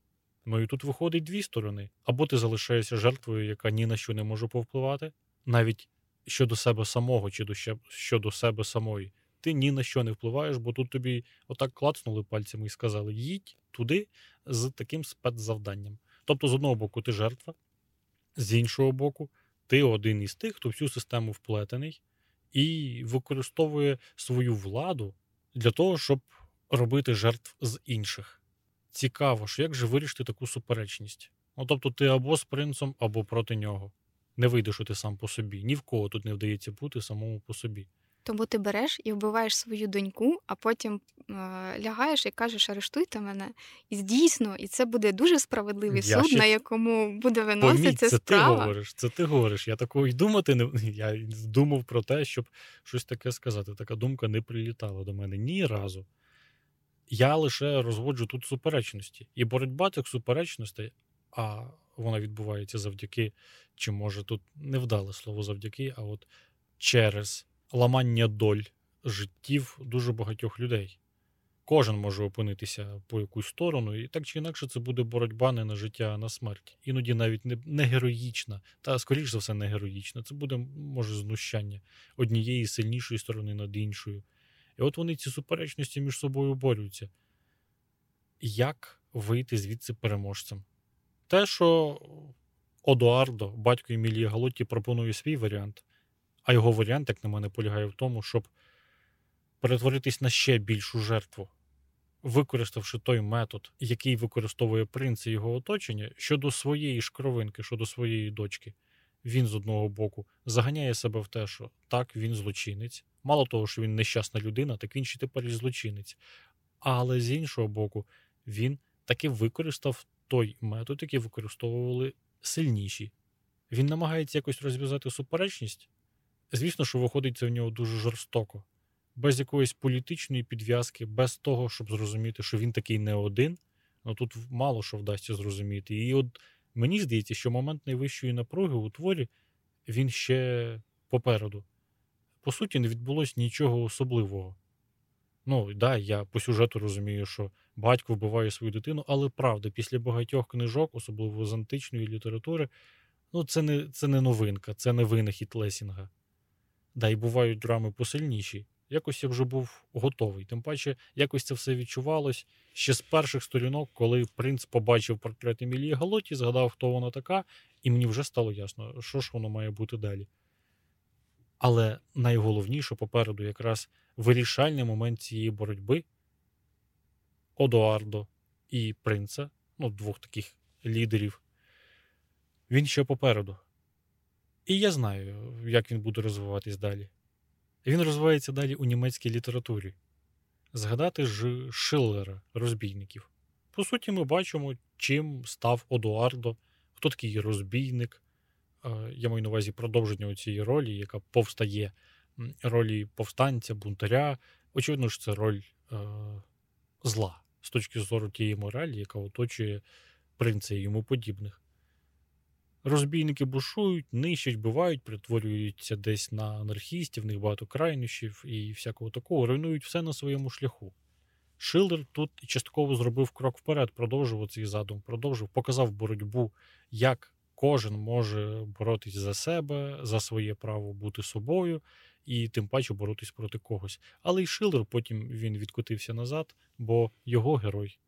Ну і тут виходить дві сторони. Або ти залишаєшся жертвою, яка ні на що не може повпливати, навіть щодо себе самого, чи до щодо себе самої. Ти ні на що не впливаєш, бо тут тобі отак клацнули пальцями і сказали: їдь туди з таким спецзавданням. Тобто, з одного боку, ти жертва, з іншого боку, ти один із тих, хто в цю систему вплетений і використовує свою владу для того, щоб робити жертв з інших. Цікаво, що як же вирішити таку суперечність? Ну, тобто, ти або з принцем, або проти нього. Не вийдеш ти сам по собі. Ні в кого тут не вдається бути самому по собі. Тому ти береш і вбиваєш свою доньку, а потім е, лягаєш і кажеш, арештуйте мене. І дійсно, і це буде дуже справедливий Я суд, ще- на якому буде виноситися це ти говориш, це ти говориш. Я такого й думати не я думав про те, щоб щось таке сказати. Така думка не прилітала до мене ні разу. Я лише розводжу тут суперечності. І боротьба цих суперечностей, а вона відбувається завдяки, чи може тут невдале слово завдяки, а от через ламання доль життів дуже багатьох людей. Кожен може опинитися по якусь сторону, і так чи інакше це буде боротьба не на життя, а на смерть. Іноді навіть не, не героїчна, та скоріш за все, не героїчна. Це буде, може, знущання однієї сильнішої сторони над іншою. І от вони ці суперечності між собою борються. Як вийти звідси переможцем? Те, що Одуардо, батько Емілії Галотті, пропонує свій варіант, а його варіант, як на мене, полягає в тому, щоб перетворитись на ще більшу жертву, використавши той метод, який використовує принц і його оточення щодо своєї ж кровинки, щодо своєї дочки. Він з одного боку заганяє себе в те, що так, він злочинець. Мало того, що він нещасна людина, так він ще тепер і злочинець. Але з іншого боку, він таки використав той метод, який використовували сильніші. Він намагається якось розв'язати суперечність. Звісно, що виходить це в нього дуже жорстоко, без якоїсь політичної підв'язки, без того, щоб зрозуміти, що він такий не один. Ну тут мало що вдасться зрозуміти. І от мені здається, що момент найвищої напруги у творі він ще попереду. По суті, не відбулось нічого особливого. Ну, да, я по сюжету розумію, що батько вбиває свою дитину, але правда, після багатьох книжок, особливо з античної літератури, ну, це не, це не новинка, це не винахід Лесінга. Да, і бувають драми посильніші. Якось я вже був готовий. Тим паче, якось це все відчувалось ще з перших сторінок, коли принц побачив портрет Емілії Галоті, згадав, хто вона така, і мені вже стало ясно, що ж воно має бути далі. Але найголовніше попереду якраз вирішальний момент цієї боротьби Одуардо і принца, ну, двох таких лідерів, він ще попереду. І я знаю, як він буде розвиватись далі. Він розвивається далі у німецькій літературі. Згадати ж Шиллера, розбійників. По суті, ми бачимо, чим став Одуардо, хто такий розбійник. Я маю на увазі продовження цієї ролі, яка повстає ролі повстанця, бунтаря. Очевидно, що це роль е, зла з точки зору тієї моралі, яка оточує принца і йому подібних. Розбійники бушують, нищать, бивають, перетворюються десь на анархістів, в них багато крайнощів і всякого такого, руйнують все на своєму шляху. Шиллер тут частково зробив крок вперед, продовжував цей задум, продовжив, показав боротьбу, як кожен може боротись за себе, за своє право бути собою, і тим паче боротись проти когось. Але й Шиллер потім він відкотився назад, бо його герой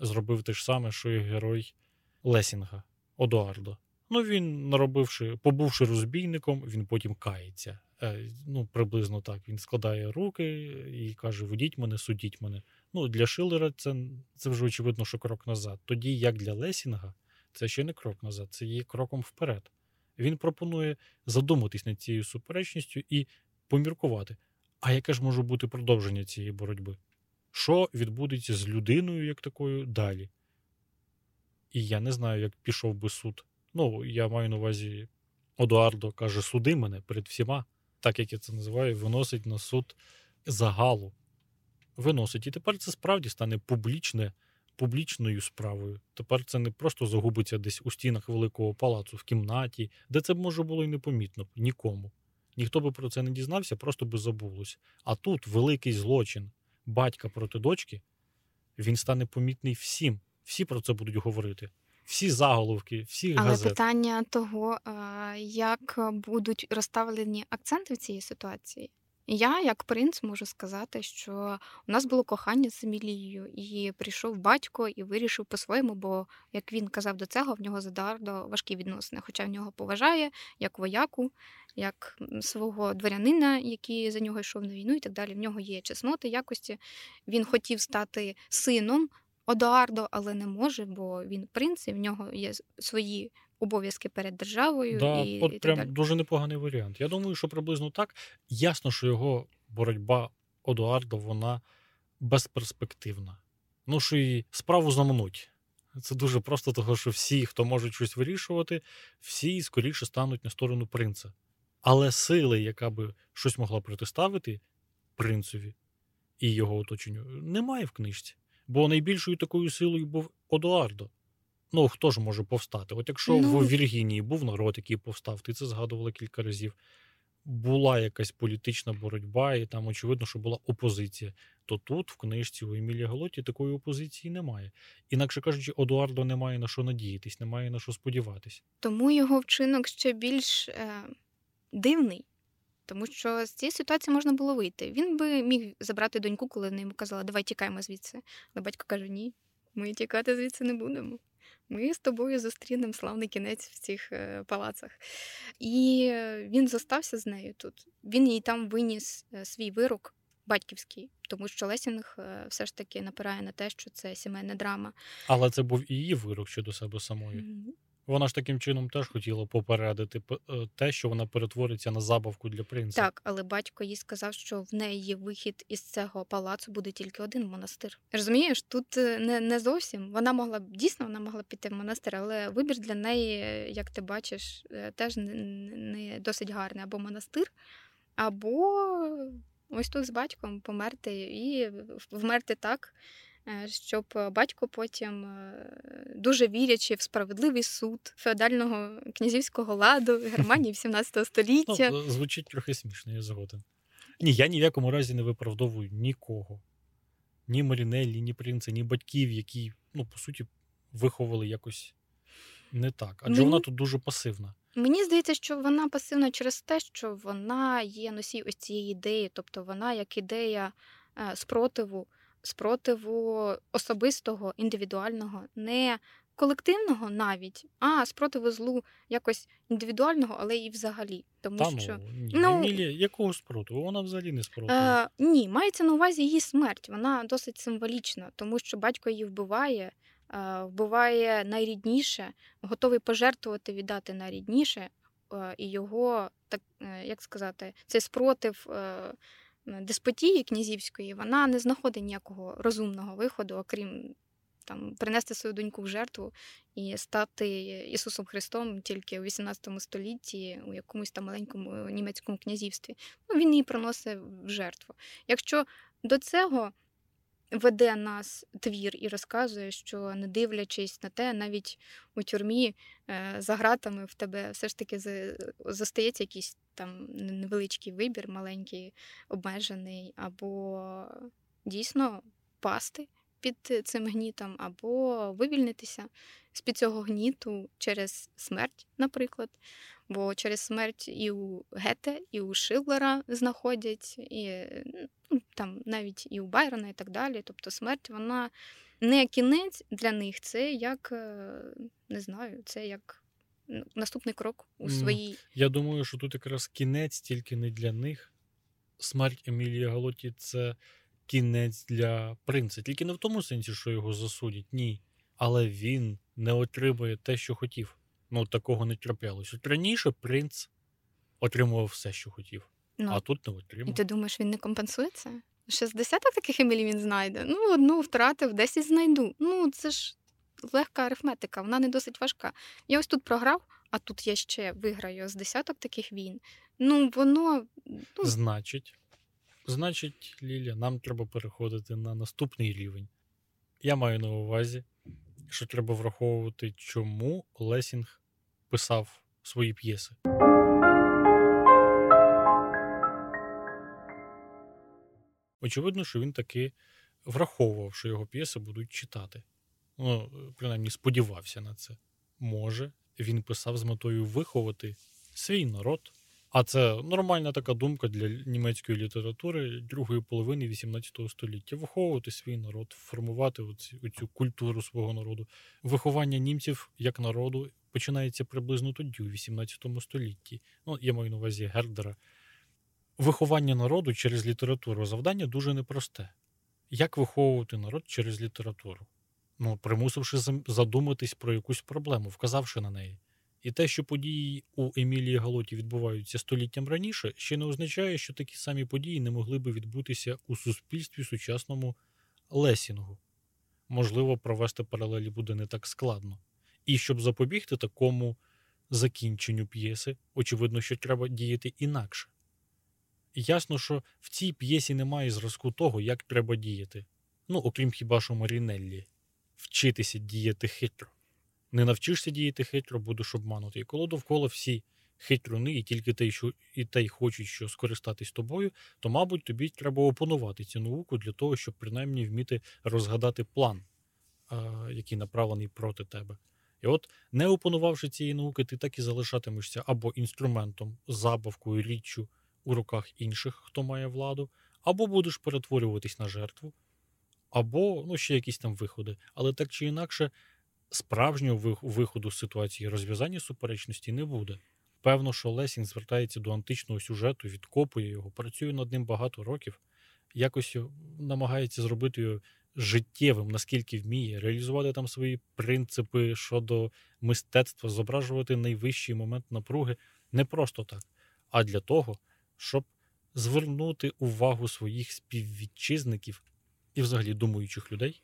зробив те ж саме, що і герой Лесінга Одуардо. Ну, він, наробивши, побувши розбійником, він потім кається. Е, ну, приблизно так. Він складає руки і каже: Водіть мене, судіть мене. Ну, для Шиллера це, це вже очевидно, що крок назад. Тоді, як для Лесінга, це ще не крок назад, це є кроком вперед. Він пропонує задуматись над цією суперечністю і поміркувати, а яке ж може бути продовження цієї боротьби? Що відбудеться з людиною як такою далі? І я не знаю, як пішов би суд. Ну, я маю на увазі, Одуардо каже, суди мене перед всіма, так як я це називаю, виносить на суд загалу. Виносить. І тепер це справді стане публічне, публічною справою. Тепер це не просто загубиться десь у стінах великого палацу, в кімнаті, де це може було і непомітно нікому. Ніхто би про це не дізнався, просто би забулось. А тут великий злочин батька проти дочки, він стане помітний всім. Всі про це будуть говорити. Всі заголовки, всі Але газети. питання того, е, як будуть розставлені акценти в цій ситуації. Я, як принц, можу сказати, що у нас було кохання з Емілією, і прийшов батько і вирішив по-своєму, бо, як він казав до цього, в нього з Едуардо важкі відносини, хоча в нього поважає як вояку, як свого дворянина, який за нього йшов на війну, і так далі. В нього є чесноти, якості. Він хотів стати сином Одуардо, але не може, бо він принц, і в нього є свої обов'язки перед державою. Да, і, от і так прям далі. дуже непоганий варіант. Я думаю, що приблизно так. Ясно, що його боротьба Одуардо, вона безперспективна. Ну, що і справу замануть. Це дуже просто, того, що всі, хто можуть щось вирішувати, всі скоріше стануть на сторону принца. Але сили, яка би щось могла протиставити принцеві і його оточенню, немає в книжці. Бо найбільшою такою силою був Одуардо. Ну, хто ж може повстати? От якщо Ну. в Віргінії був народ, який повстав, ти це згадувала кілька разів. Була якась політична боротьба, і там очевидно, що була опозиція. То тут, в книжці у Емілія Галоті, такої опозиції немає. Інакше кажучи, Одуардо не має на що надіятись, не має на що сподіватись. Тому його вчинок ще більш е, дивний. Тому що з цієї ситуації можна було вийти. Він би міг забрати доньку, коли вона йому казала, давай тікаємо звідси. Але батько каже: ні, ми тікати звідси не будемо. Ми з тобою зустрінемо славний кінець в цих е, палацах. І е, він зостався з нею тут. Він їй там виніс е, свій вирок батьківський, тому що Лесінг все ж таки напирає на те, що це сімейна драма. Але це був і її вирок щодо себе самої. Вона ж таким чином теж хотіла попередити е, те, що вона перетвориться на забавку для принца. Так, але батько їй сказав, що в неї вихід із цього палацу буде тільки один монастир. Розумієш, тут е, не, не зовсім. Вона могла б дійсно вона могла піти в монастир, але вибір для неї, е, як ти бачиш, теж не досить гарний. Або монастир, або ось тут з батьком померти і вмерти так. Е, Щоб батько потім, е, дуже вірячи в справедливий суд феодального князівського ладу Германії 17 Ну, століття, е, звучить трохи смішно, я згоден. Ні, я ні в якому разі не виправдовую нікого. Ні Марінеллі, ні принца, ні батьків, які, ну, по суті, виховали якось не так. Адже Мені- вона тут дуже пасивна. Мені здається, що вона пасивна через те, що вона є носій ось цієї ідеї, тобто вона як ідея е, спротиву, спротиву особистого, індивідуального, не колективного навіть, а спротиву злу якось індивідуального, але і взагалі. Тому Та що ну, ні, ну- Емілія, якого спротиву? Вона взагалі не спротиву. Е, ні, мається на увазі її смерть. Вона досить символічна, тому що батько її вбиває, е, вбиває найрідніше, готовий пожертвувати, віддати найрідніше, е, і його, так е, як сказати, цей спротив. Деспотії князівської вона не знаходить ніякого розумного виходу, окрім там принести свою доньку в жертву і стати Ісусом Христом тільки у 18 столітті у якомусь там маленькому німецькому князівстві. Ну, він її приносить в жертву. Якщо до цього веде нас твір і розказує, що не дивлячись на те, навіть у тюрмі е, за гратами в тебе все ж таки зостається якийсь там невеличкий вибір, маленький, обмежений, або дійсно пасти під цим гнітом, або вивільнитися з-під цього гніту через смерть, наприклад. Бо через смерть і у Гете, і у Шиллера знаходять, і ну, там навіть і у Байрона, і так далі. Тобто смерть, вона не кінець для них, це як е, не знаю, це як ну, наступний крок у своїй. Я думаю, що тут якраз кінець тільки не для них. Смерть Емілії Галоті це кінець для принца. Тільки не в тому сенсі, що його засудять, ні. Але він не отримує те, що хотів. Ну, такого не траплялось. От раніше принц отримував все, що хотів, Ну, а тут не отримав. і ти думаєш, він не компенсує це? Ще з десяток таких Емілі він знайде. Ну, одну втратив, десять знайду. Ну, це ж легка арифметика, вона не досить важка. Я ось тут програв, а тут я ще виграю з десяток таких війн. Ну, воно ну, Значить, значить, Лілія, нам треба переходити на наступний рівень. Я маю на увазі, що треба враховувати, чому Лесінг писав свої п'єси. Очевидно, що він таки враховував, що його п'єси будуть читати. Ну, принаймні, сподівався на це. Може, він писав з метою виховати свій народ. А це нормальна така думка для німецької літератури другої половини XVIII століття. Виховувати свій народ, формувати оцю культуру свого народу. Виховання німців як народу починається приблизно тоді, у XVIII столітті. Ну, я маю на увазі Гердера. Виховання народу через літературу завдання дуже непросте. Як виховувати народ через літературу? Ну, примусивши задуматись про якусь проблему, вказавши на неї. І те, що події у Емілії Галоті відбуваються століттям раніше, ще не означає, що такі самі події не могли би відбутися у суспільстві сучасному Лесінгу. Можливо, провести паралелі буде не так складно. І щоб запобігти такому закінченню п'єси, очевидно, що треба діяти інакше. Ясно, що в цій п'єсі немає зразку того, як треба діяти. Ну, окрім хіба що Марінеллі, вчитися діяти хитро. Не навчишся діяти хитро, будеш обманути. І коли довкола всі хитруни, і тільки те, що і те й хочуть що скористатись тобою, то, мабуть, тобі треба опанувати цю науку для того, щоб принаймні вміти розгадати план, який направлений проти тебе. І от, не опанувавши цієї науки, ти так і залишатимешся або інструментом, забавкою, річчю у руках інших, хто має владу, або будеш перетворюватись на жертву, або ну, ще якісь там виходи. Але так чи інакше, справжнього виходу з ситуації розв'язання суперечності не буде. Певно, що Лесінг звертається до античного сюжету, відкопує його, працює над ним багато років, якось намагається зробити його життєвим, наскільки вміє, реалізувати там свої принципи щодо мистецтва, зображувати найвищий момент напруги не просто так, а для того, щоб звернути увагу своїх співвітчизників і взагалі думаючих людей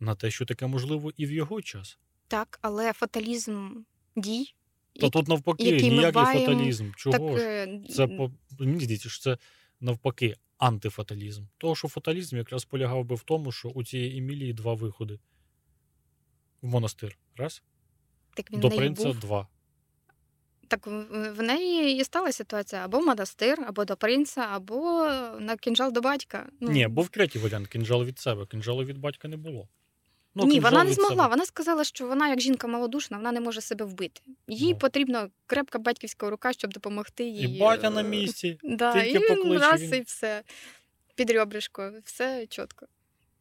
на те, що таке можливо і в його час. так, але фаталізм дій. Та тут навпаки, який ніякий маємо, фаталізм. Чого так, ж? е, Це по мені здається, що це навпаки антифаталізм. Того, що фаталізм якраз полягав би в тому, що у цієї Емілії два виходи в монастир. Раз, так він до принца був. два. Так в неї і стала ситуація або в монастир, або до принца, або на кінжал до батька. Ну, Ні, був третій варіант кінжал від себе. Кінжалу від батька не було. Ну, Ні, вона не змогла. себе. Вона сказала, що вона, як жінка малодушна, вона не може себе вбити. Їй Ну. потрібна крепка батьківська рука, щоб допомогти їй. І батя на е, місці. Да, тільки і він покличе, раз він- і все. Під ребришко, все чітко.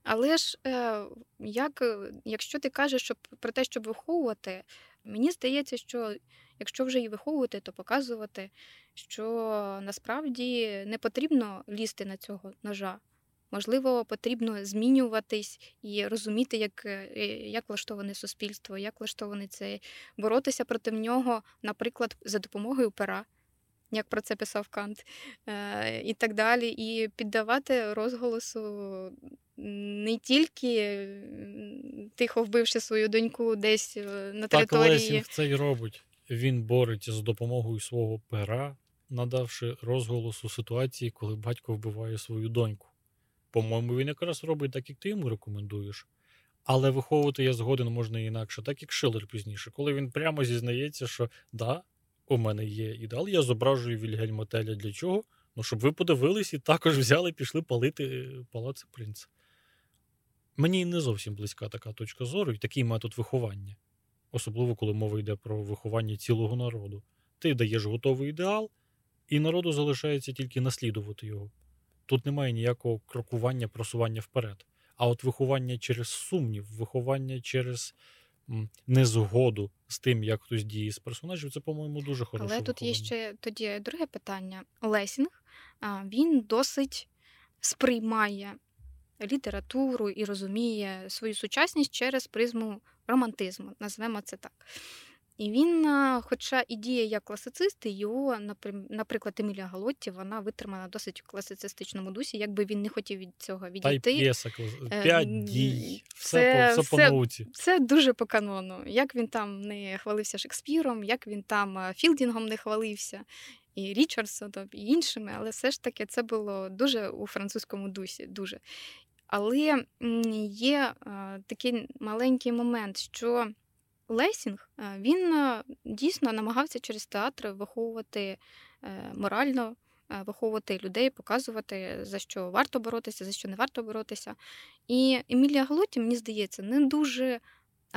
Але ж е, як, е, якщо ти кажеш що про те, щоб виховувати, мені здається, що якщо вже і виховувати, то показувати, що насправді не потрібно лізти на цього ножа. Можливо, потрібно змінюватись і розуміти, як, е, як влаштоване суспільство, як влаштований цей, боротися проти нього, наприклад, за допомогою пера, як про це писав Кант, е, і так далі, і піддавати розголосу не тільки тихо вбивши свою доньку десь е, на Так території. Лесінг це й робить. Він бореться з допомогою свого пера, надавши розголосу ситуації, коли батько вбиває свою доньку. по-моєму, він якраз робить так, як ти йому рекомендуєш. Але виховувати я згоден можна інакше, так як Шилер пізніше, коли він прямо зізнається, що да, у мене є ідеал, я зображую Вільгельма Теля для чого? Ну, щоб ви подивились і також взяли пішли палити е, палаци принца. Мені не зовсім близька така точка зору і такий метод виховання, особливо коли мова йде про виховання цілого народу. Ти даєш готовий ідеал, і народу залишається тільки наслідувати його. Тут немає ніякого крокування, просування вперед. А от виховання через сумнів, виховання через незгоду з тим, як хтось діє з персонажів, це, по-моєму, дуже хороше. Але тут є ще тоді друге питання. Лесінг він досить сприймає літературу і розуміє свою сучасність через призму романтизму, назвемо це так. І він, хоча і діє як класицист, і його, наприклад, Емілія Галотті, вона витримана досить в класицистичному дусі, якби він не хотів від цього Та й відійти. п'єса, Е, п'ять дій, все, по, все по науці. Це дуже по канону. Як він там не хвалився Шекспіром, як він там Філдінгом не хвалився, і Річардсоном, і іншими, але все ж таки це було дуже у французькому дусі. Дуже. Але є е, такий маленький момент, що Лесінг е, він е, дійсно намагався через театр виховувати морально, виховувати людей, показувати, за що варто боротися, за що не варто боротися. І Емілія Глоті мені здається, не дуже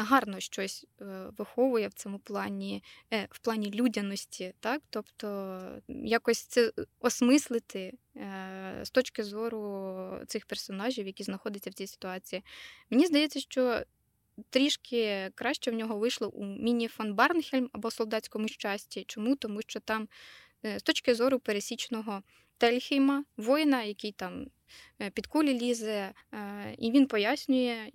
гарно щось е, виховує в цьому плані, е, в плані людяності, так? Тобто якось це осмислити е, з точки зору цих персонажів, які знаходяться в цій ситуації. Мені здається, що трішки краще в нього вийшло у Міні фон Барнхельм або солдатському щасті. Чому? Тому що там з точки зору пересічного Тельхейма, воїна, який там під кулі лізе, і він пояснює,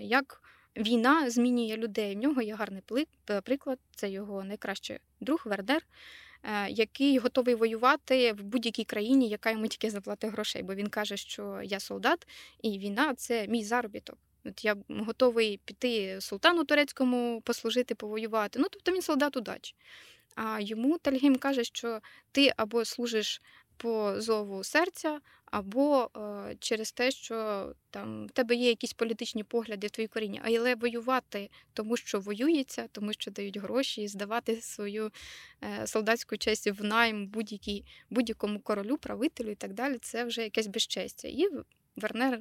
як війна змінює людей. В нього є гарний приклад, це його найкращий друг Вердер, е, який готовий воювати в будь-якій країні, яка йому тільки заплатить грошей. Бо він каже, що я солдат, і війна це мій заробіток. От я готовий піти султану турецькому послужити, повоювати. Ну, тобто він солдат удачі. А йому Тальгейм каже, що ти або служиш по зову серця, або е, через те, що там в тебе є якісь політичні погляди в твоїй корінні, але воювати, тому що воюється, тому що дають гроші, і здавати свою е, солдатську честь в найм будь-якій, будь-якому королю, правителю і так далі, це вже якесь безчестя. І Вернер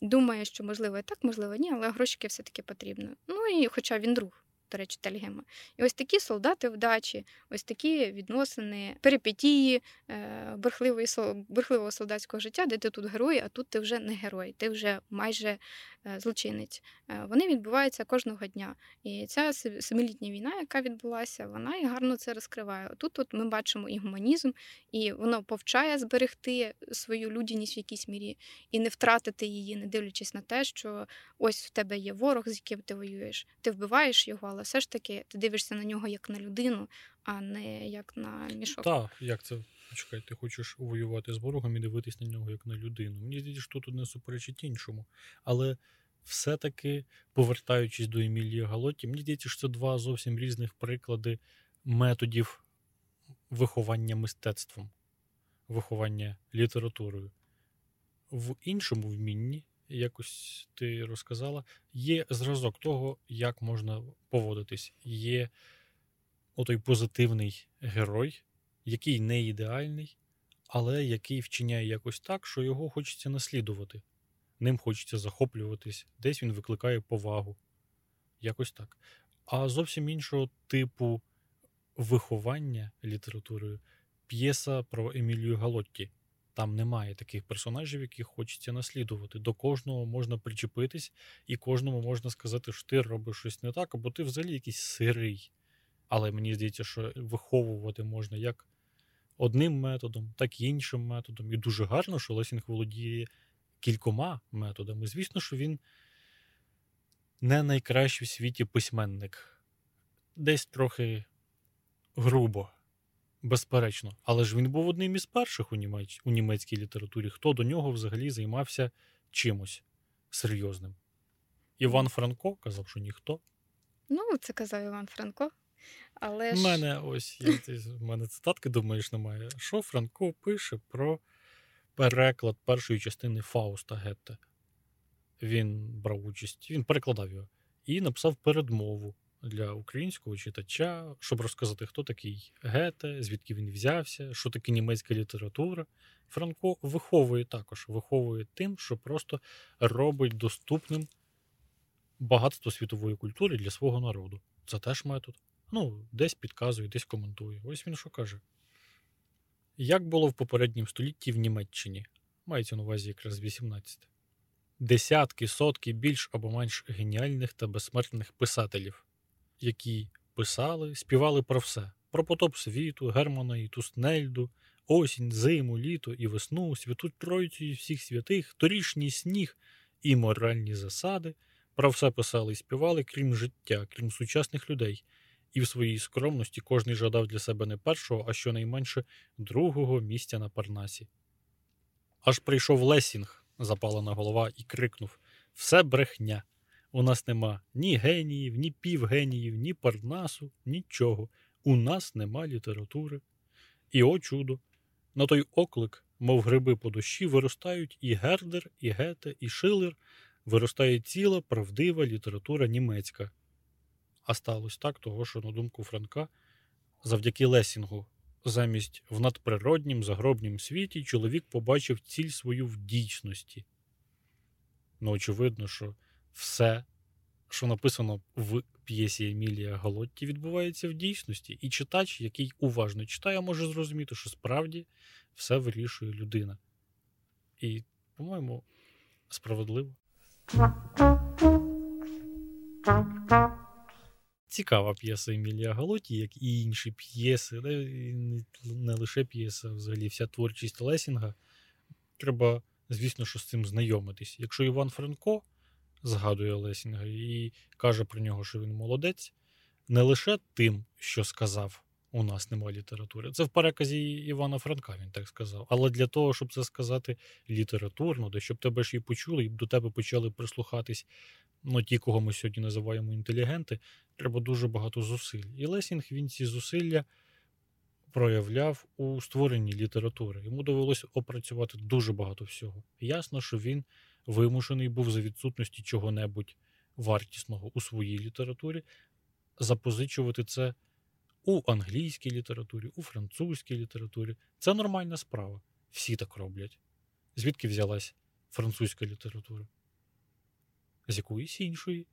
думає, що можливо і так, можливо, ні, але грошики все-таки потрібно. Ну і хоча він друг. До речі, Тельгема. І ось такі солдати вдачі, ось такі відносини, перипетії е, бурхливої, сол- солдатського життя, де ти тут герой, а тут ти вже не герой, ти вже майже е, злочинець. Е, вони відбуваються кожного дня. І ця семилітня війна, яка відбулася, вона і гарно це розкриває. Тут от ми бачимо і гуманізм, і воно повчає зберегти свою людяність в якійсь мірі і не втратити її, не дивлячись на те, що ось в тебе є ворог, з яким ти воюєш. Ти вбиваєш його, але все ж таки ти дивишся на нього як на людину, а не як на мішок. Так, як це? Чекай, ти хочеш воювати з ворогом і дивитись на нього як на людину. Мені здається, що тут не суперечить іншому. Але все-таки, повертаючись до Емілії Галотті, мені здається, що це два зовсім різних приклади методів виховання мистецтвом, виховання літературою. В іншому вмінні, якось ти розказала, є зразок того, як можна поводитись. Є отой позитивний герой, який не ідеальний, але який вчиняє якось так, що його хочеться наслідувати. Ним хочеться захоплюватись, десь він викликає повагу. Якось так. А зовсім іншого типу виховання літературою п'єса про Емілію Галотті. Там немає таких персонажів, яких хочеться наслідувати. До кожного можна причепитись, і кожному можна сказати, що ти робиш щось не так, або ти взагалі якийсь сирий. Але мені здається, що виховувати можна як одним методом, так і іншим методом. І дуже гарно, що Лесінг володіє кількома методами. Звісно, що він не найкращий в світі письменник. Десь трохи грубо, безперечно. Але ж він був одним із перших у, німець, у німецькій літературі, хто до нього взагалі займався чимось серйозним. Іван Франко казав, що ніхто. Ну, це казав Іван Франко. Але У ж мене ось є, ти- в мене цитатки, думаєш, немає. Що Франко пише про переклад першої частини Фауста Гетте. Він брав участь, він перекладав його і написав передмову для українського читача, щоб розказати, хто такий Гете, звідки він взявся, що таке німецька література. Франко виховує також, виховує тим, що просто робить доступним багатство світової культури для свого народу. Це теж метод. Ну, десь підказує, десь коментує. Ось він що каже. Як було в попередньому столітті в Німеччині? Мається на увазі якраз 18. Десятки, сотки більш або менш геніальних та безсмертних писателів, які писали, співали про все: про потоп світу, Германа і Туснельду, осінь, зиму, літо і весну, святу Тройцю і всіх святих, торішній сніг і моральні засади. Про все писали і співали, крім життя, крім сучасних людей, і в своїй скромності кожний жадав для себе не першого, а щонайменше другого місця на Парнасі. Аж прийшов Лесінг, запалена голова, і крикнув Все брехня. У нас нема ні геніїв, ні півгеніїв, ні Парнасу, нічого. У нас нема літератури. І о чудо! На той оклик, мов гриби по дощі, виростають і Гердер, і Гете, і Шилер, виростає ціла правдива література німецька. А сталося так, того, що, на думку Франка, завдяки Лесінгу, замість в надприроднім загробнім світі чоловік побачив ціль свою в дійсності. Ну, очевидно, що все, що написано в п'єсі Емілія Галотті, відбувається в дійсності, і читач, який уважно читає, може зрозуміти, що справді все вирішує людина. І, по-моєму, справедливо. Цікава п'єса Емілія Галоті, як і інші п'єси, не лише п'єса, взагалі вся творчість Лесінга. Треба, звісно, що з цим знайомитись. Якщо Іван Франко згадує Лесінга і каже про нього, що він молодець, не лише тим, що сказав, у нас немає літератури. Це в переказі Івана Франка, він так сказав. Але для того, щоб це сказати літературно, де щоб тебе ж і почули, і до тебе почали прислухатись ну, ті, кого ми сьогодні називаємо інтелігенти, треба дуже багато зусиль. І Лесінг він ці зусилля проявляв у створенні літератури. Йому довелося опрацювати дуже багато всього. Ясно, що він вимушений був за відсутності чого-небудь вартісного у своїй літературі, запозичувати це у англійській літературі, у французькій літературі. Це нормальна справа. Всі так роблять. Звідки взялась французька література? З якоїсь іншої,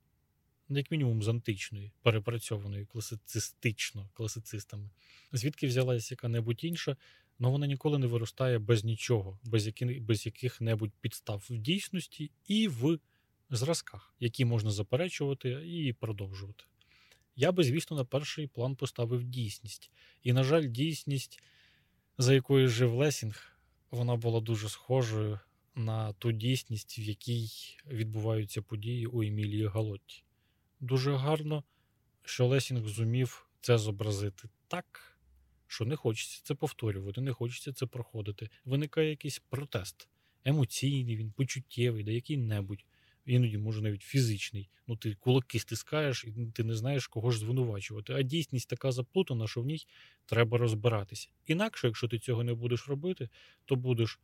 як мінімум з античної, перепрацьованої класицистично класицистами. Звідки взялась яка-небудь інша, але вона ніколи не виростає без нічого, без, які, без яких-небудь підстав в дійсності і в зразках, які можна заперечувати і продовжувати. Я би, звісно, на перший план поставив дійсність. І, на жаль, дійсність, за якою жив Лесінг, вона була дуже схожою на ту дійсність, в якій відбуваються події у Емілії Галотті. Дуже гарно, що Лесінг зумів це зобразити так, що не хочеться це повторювати, не хочеться це проходити. Виникає якийсь протест, емоційний, він почуттєвий, да який-небудь іноді може навіть фізичний. Ну ти кулаки стискаєш, і ти не знаєш, кого ж звинувачувати. А дійсність така заплутана, що в ній треба розбиратися. Інакше, якщо ти цього не будеш робити, то будеш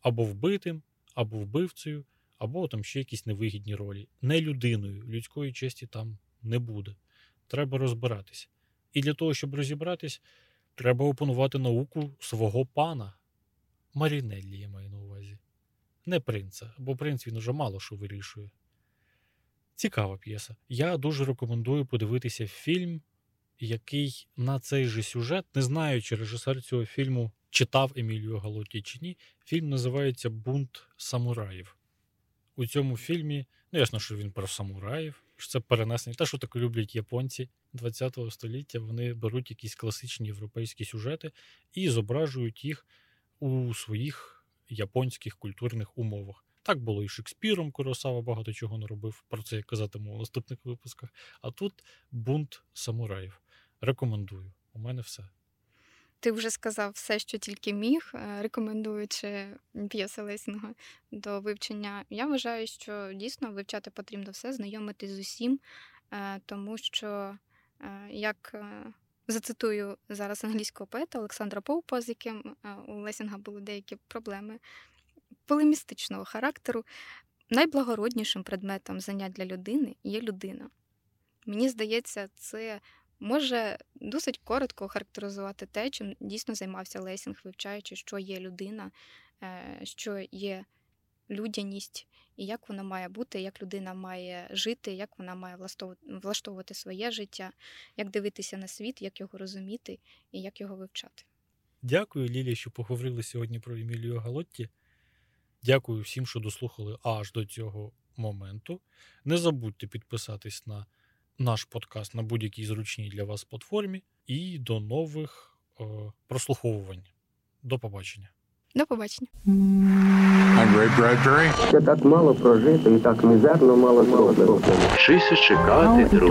або вбитим, або вбивцею, або там ще якісь невигідні ролі. Не людиною, людської честі там не буде. Треба розбиратися. І для того, щоб розібратись, треба опанувати науку свого пана. Марінеллі, я маю на увазі не принца, бо принц він уже мало що вирішує. Цікава п'єса. Я дуже рекомендую подивитися фільм, який на цей же сюжет, не знаю, чи режисер цього фільму читав Емілію Галоті чи ні. Фільм називається Бунт самураїв. У цьому фільмі, ну ясно, що він про самураїв, що це перенесення. Те, що так люблять японці ХХ століття, вони беруть якісь класичні європейські сюжети і зображують їх у своїх японських культурних умовах. Так було і Шекспіром, Куросава багато чого не робив. Про це я казатиму у наступних випусках. А тут бунт самураїв. Рекомендую. У мене все. Ти вже сказав все, що тільки міг, е, рекомендуючи п'єси Лесінга до вивчення. Я вважаю, що дійсно вивчати потрібно все, знайомитись з усім, е, тому що е, як Зацитую зараз англійського поета Олександра Поупа, з яким у Лесінга були деякі проблеми. полемістичного характеру. Найблагороднішим предметом занять для людини є людина. Мені здається, це може досить коротко охарактеризувати те, чим дійсно займався Лесінг, вивчаючи, що є людина, е, що є людяність, і як вона має бути, як людина має жити, як вона має влаштовувати своє життя, як дивитися на світ, як його розуміти і як його вивчати. Дякую, Лілі, що поговорили сьогодні про Емілію Галотті. Дякую всім, що дослухали аж до цього моменту. Не забудьте підписатись на наш подкаст на будь-якій зручній для вас платформі. І до нових е, прослуховувань. До побачення. До побачення. Ще так мало прожити і так мізерно мало зроблено. Вчися How чекати, it